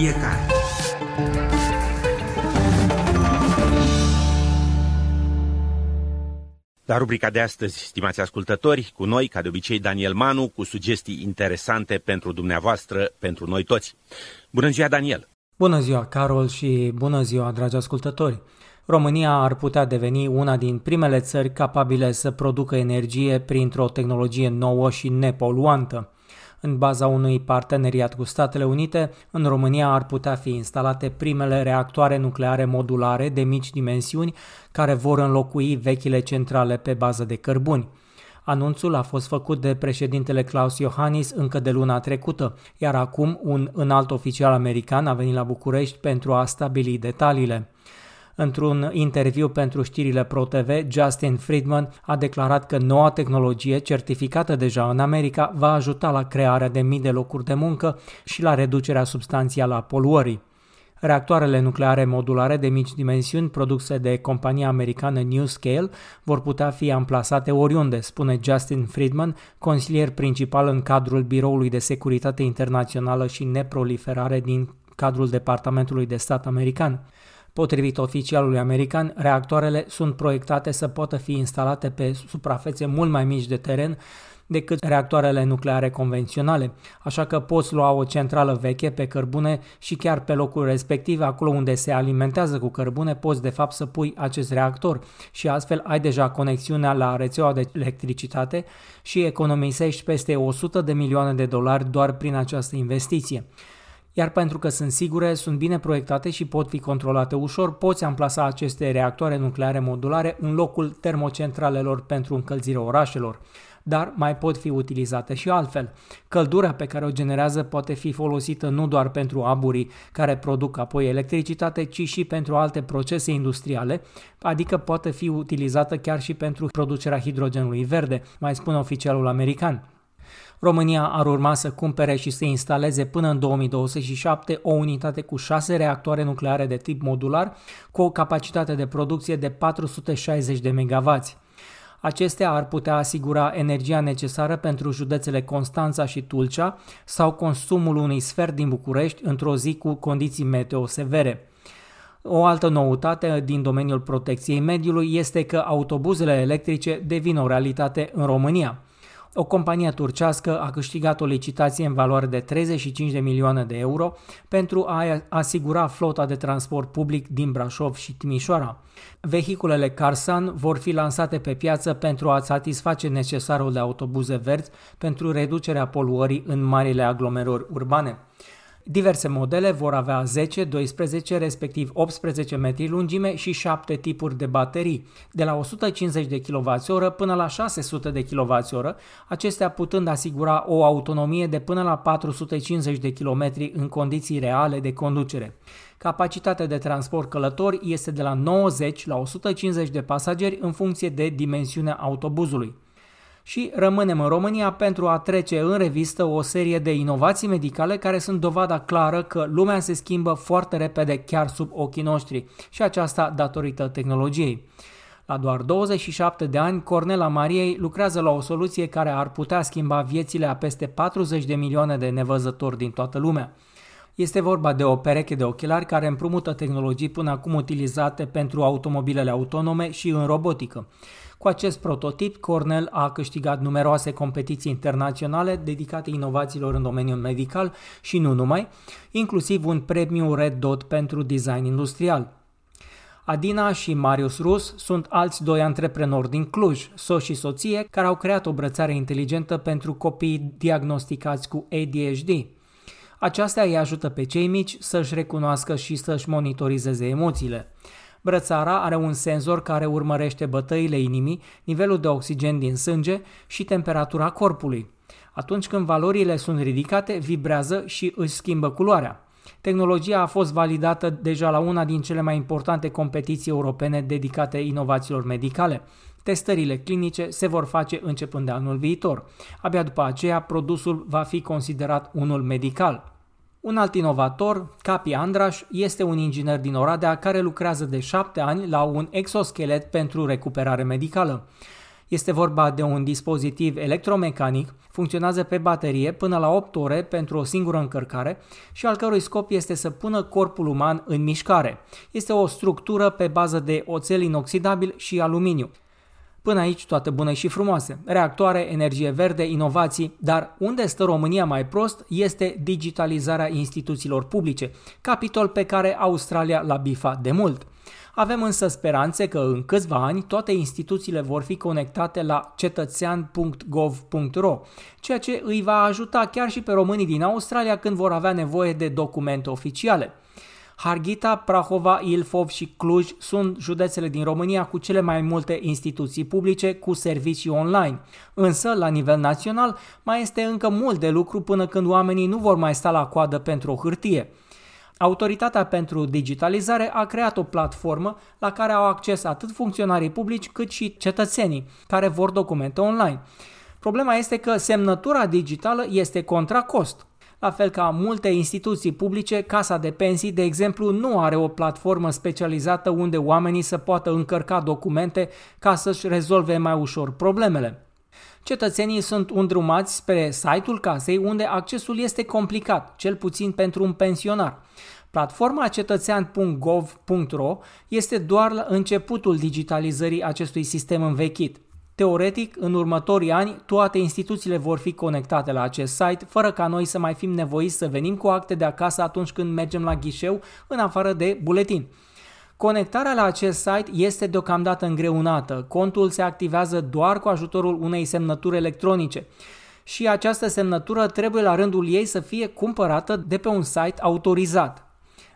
fiecare. La rubrica de astăzi, stimați ascultători, cu noi, ca de obicei, Daniel Manu, cu sugestii interesante pentru dumneavoastră, pentru noi toți. Bună ziua, Daniel! Bună ziua, Carol, și bună ziua, dragi ascultători! România ar putea deveni una din primele țări capabile să producă energie printr-o tehnologie nouă și nepoluantă. În baza unui parteneriat cu Statele Unite, în România ar putea fi instalate primele reactoare nucleare modulare de mici dimensiuni care vor înlocui vechile centrale pe bază de cărbuni. Anunțul a fost făcut de președintele Klaus Iohannis încă de luna trecută, iar acum un înalt oficial american a venit la București pentru a stabili detaliile. Într-un interviu pentru știrile ProTV, Justin Friedman a declarat că noua tehnologie, certificată deja în America, va ajuta la crearea de mii de locuri de muncă și la reducerea substanțială a poluării. Reactoarele nucleare modulare de mici dimensiuni produse de compania americană NewScale vor putea fi amplasate oriunde, spune Justin Friedman, consilier principal în cadrul Biroului de Securitate Internațională și Neproliferare din cadrul Departamentului de Stat american. Potrivit oficialului american, reactoarele sunt proiectate să poată fi instalate pe suprafețe mult mai mici de teren decât reactoarele nucleare convenționale, așa că poți lua o centrală veche pe cărbune și chiar pe locul respectiv, acolo unde se alimentează cu cărbune, poți de fapt să pui acest reactor. Și astfel ai deja conexiunea la rețeaua de electricitate și economisești peste 100 de milioane de dolari doar prin această investiție iar pentru că sunt sigure, sunt bine proiectate și pot fi controlate ușor, poți amplasa aceste reactoare nucleare modulare în locul termocentralelor pentru încălzirea orașelor dar mai pot fi utilizate și altfel. Căldura pe care o generează poate fi folosită nu doar pentru aburii care produc apoi electricitate, ci și pentru alte procese industriale, adică poate fi utilizată chiar și pentru producerea hidrogenului verde, mai spune oficialul american. România ar urma să cumpere și să instaleze până în 2027 o unitate cu șase reactoare nucleare de tip modular cu o capacitate de producție de 460 de MW. Acestea ar putea asigura energia necesară pentru județele Constanța și Tulcea sau consumul unui sfert din București într-o zi cu condiții meteo severe. O altă noutate din domeniul protecției mediului este că autobuzele electrice devin o realitate în România. O companie turcească a câștigat o licitație în valoare de 35 de milioane de euro pentru a asigura flota de transport public din Brașov și Timișoara. Vehiculele Carsan vor fi lansate pe piață pentru a satisface necesarul de autobuze verzi pentru reducerea poluării în marile aglomerări urbane. Diverse modele vor avea 10, 12, respectiv 18 metri lungime și 7 tipuri de baterii, de la 150 de kWh până la 600 de kWh, acestea putând asigura o autonomie de până la 450 de km în condiții reale de conducere. Capacitatea de transport călători este de la 90 la 150 de pasageri în funcție de dimensiunea autobuzului și rămânem în România pentru a trece în revistă o serie de inovații medicale care sunt dovada clară că lumea se schimbă foarte repede chiar sub ochii noștri și aceasta datorită tehnologiei. La doar 27 de ani, Cornela Mariei lucrează la o soluție care ar putea schimba viețile a peste 40 de milioane de nevăzători din toată lumea. Este vorba de o pereche de ochelari care împrumută tehnologii până acum utilizate pentru automobilele autonome și în robotică. Cu acest prototip, Cornell a câștigat numeroase competiții internaționale dedicate inovațiilor în domeniul medical și nu numai, inclusiv un premiu Red Dot pentru design industrial. Adina și Marius Rus sunt alți doi antreprenori din Cluj, soț și soție, care au creat o brățare inteligentă pentru copii diagnosticați cu ADHD. Aceasta îi ajută pe cei mici să-și recunoască și să-și monitorizeze emoțiile. Brățara are un senzor care urmărește bătăile inimii, nivelul de oxigen din sânge și temperatura corpului. Atunci când valorile sunt ridicate, vibrează și își schimbă culoarea. Tehnologia a fost validată deja la una din cele mai importante competiții europene dedicate inovațiilor medicale. Testările clinice se vor face începând de anul viitor. Abia după aceea, produsul va fi considerat unul medical. Un alt inovator, Capi Andraș, este un inginer din Oradea care lucrează de șapte ani la un exoschelet pentru recuperare medicală. Este vorba de un dispozitiv electromecanic, funcționează pe baterie până la 8 ore pentru o singură încărcare și al cărui scop este să pună corpul uman în mișcare. Este o structură pe bază de oțel inoxidabil și aluminiu. Până aici toate bune și frumoase. Reactoare, energie verde, inovații, dar unde stă România mai prost este digitalizarea instituțiilor publice, capitol pe care Australia l-a bifat de mult. Avem însă speranțe că în câțiva ani toate instituțiile vor fi conectate la cetățean.gov.ro, ceea ce îi va ajuta chiar și pe românii din Australia când vor avea nevoie de documente oficiale. Harghita, Prahova, Ilfov și Cluj sunt județele din România cu cele mai multe instituții publice cu servicii online. Însă, la nivel național, mai este încă mult de lucru până când oamenii nu vor mai sta la coadă pentru o hârtie. Autoritatea pentru digitalizare a creat o platformă la care au acces atât funcționarii publici cât și cetățenii care vor documente online. Problema este că semnătura digitală este contra cost. La fel ca multe instituții publice, Casa de Pensii, de exemplu, nu are o platformă specializată unde oamenii să poată încărca documente ca să-și rezolve mai ușor problemele. Cetățenii sunt îndrumați spre site-ul casei unde accesul este complicat, cel puțin pentru un pensionar. Platforma cetățean.gov.ro este doar la începutul digitalizării acestui sistem învechit. Teoretic, în următorii ani, toate instituțiile vor fi conectate la acest site, fără ca noi să mai fim nevoiți să venim cu acte de acasă atunci când mergem la ghișeu, în afară de buletin. Conectarea la acest site este deocamdată îngreunată. Contul se activează doar cu ajutorul unei semnături electronice și această semnătură trebuie la rândul ei să fie cumpărată de pe un site autorizat.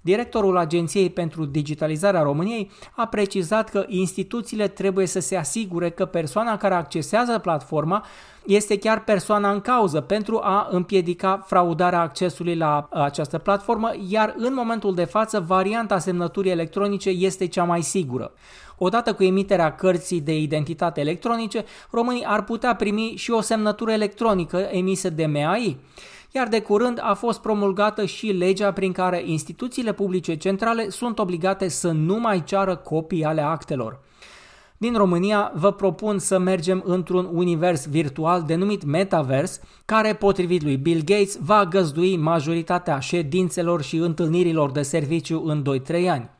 Directorul Agenției pentru Digitalizarea României a precizat că instituțiile trebuie să se asigure că persoana care accesează platforma este chiar persoana în cauză pentru a împiedica fraudarea accesului la această platformă, iar în momentul de față varianta semnăturii electronice este cea mai sigură. Odată cu emiterea cărții de identitate electronice, românii ar putea primi și o semnătură electronică emisă de MAI iar de curând a fost promulgată și legea prin care instituțiile publice centrale sunt obligate să nu mai ceară copii ale actelor. Din România vă propun să mergem într-un univers virtual denumit Metaverse, care, potrivit lui Bill Gates, va găzdui majoritatea ședințelor și întâlnirilor de serviciu în 2-3 ani.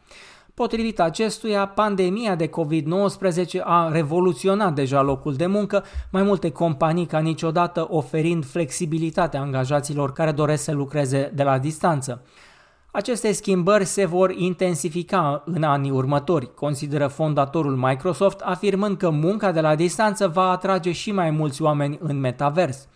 Potrivit acestuia, pandemia de COVID-19 a revoluționat deja locul de muncă, mai multe companii ca niciodată oferind flexibilitatea angajaților care doresc să lucreze de la distanță. Aceste schimbări se vor intensifica în anii următori, consideră fondatorul Microsoft, afirmând că munca de la distanță va atrage și mai mulți oameni în metavers.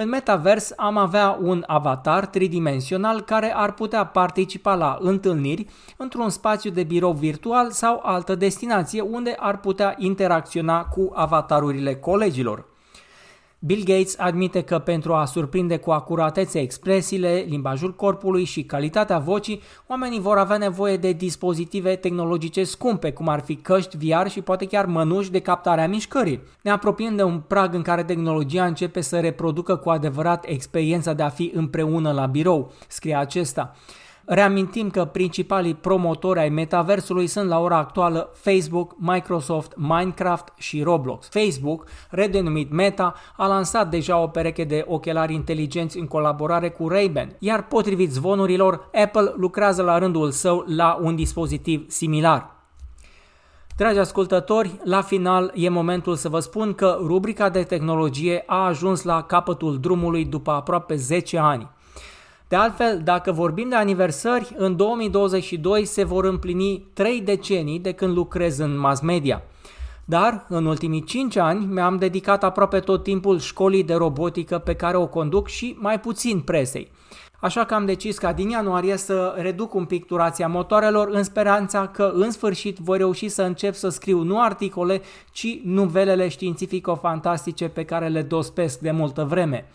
În metavers am avea un avatar tridimensional care ar putea participa la întâlniri într-un spațiu de birou virtual sau altă destinație unde ar putea interacționa cu avatarurile colegilor. Bill Gates admite că pentru a surprinde cu acuratețe expresiile, limbajul corpului și calitatea vocii, oamenii vor avea nevoie de dispozitive tehnologice scumpe, cum ar fi căști VR și poate chiar mănuși de captare a mișcării. Ne apropiem de un prag în care tehnologia începe să reproducă cu adevărat experiența de a fi împreună la birou, scrie acesta. Reamintim că principalii promotori ai metaversului sunt la ora actuală Facebook, Microsoft, Minecraft și Roblox. Facebook, redenumit Meta, a lansat deja o pereche de ochelari inteligenți în colaborare cu Ray-Ban, iar potrivit zvonurilor, Apple lucrează la rândul său la un dispozitiv similar. Dragi ascultători, la final e momentul să vă spun că rubrica de tehnologie a ajuns la capătul drumului după aproape 10 ani. De altfel, dacă vorbim de aniversări, în 2022 se vor împlini 3 decenii de când lucrez în mass media. Dar, în ultimii 5 ani, mi-am dedicat aproape tot timpul școlii de robotică pe care o conduc și mai puțin presei. Așa că am decis ca din ianuarie să reduc un pic durația motoarelor în speranța că în sfârșit voi reuși să încep să scriu nu articole, ci nuvelele științifico-fantastice pe care le dospesc de multă vreme.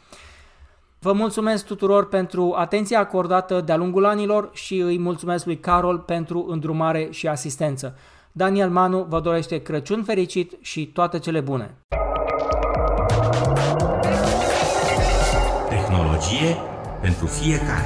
Vă mulțumesc tuturor pentru atenția acordată de-a lungul anilor și îi mulțumesc lui Carol pentru îndrumare și asistență. Daniel Manu vă dorește Crăciun fericit și toate cele bune! Tehnologie pentru fiecare!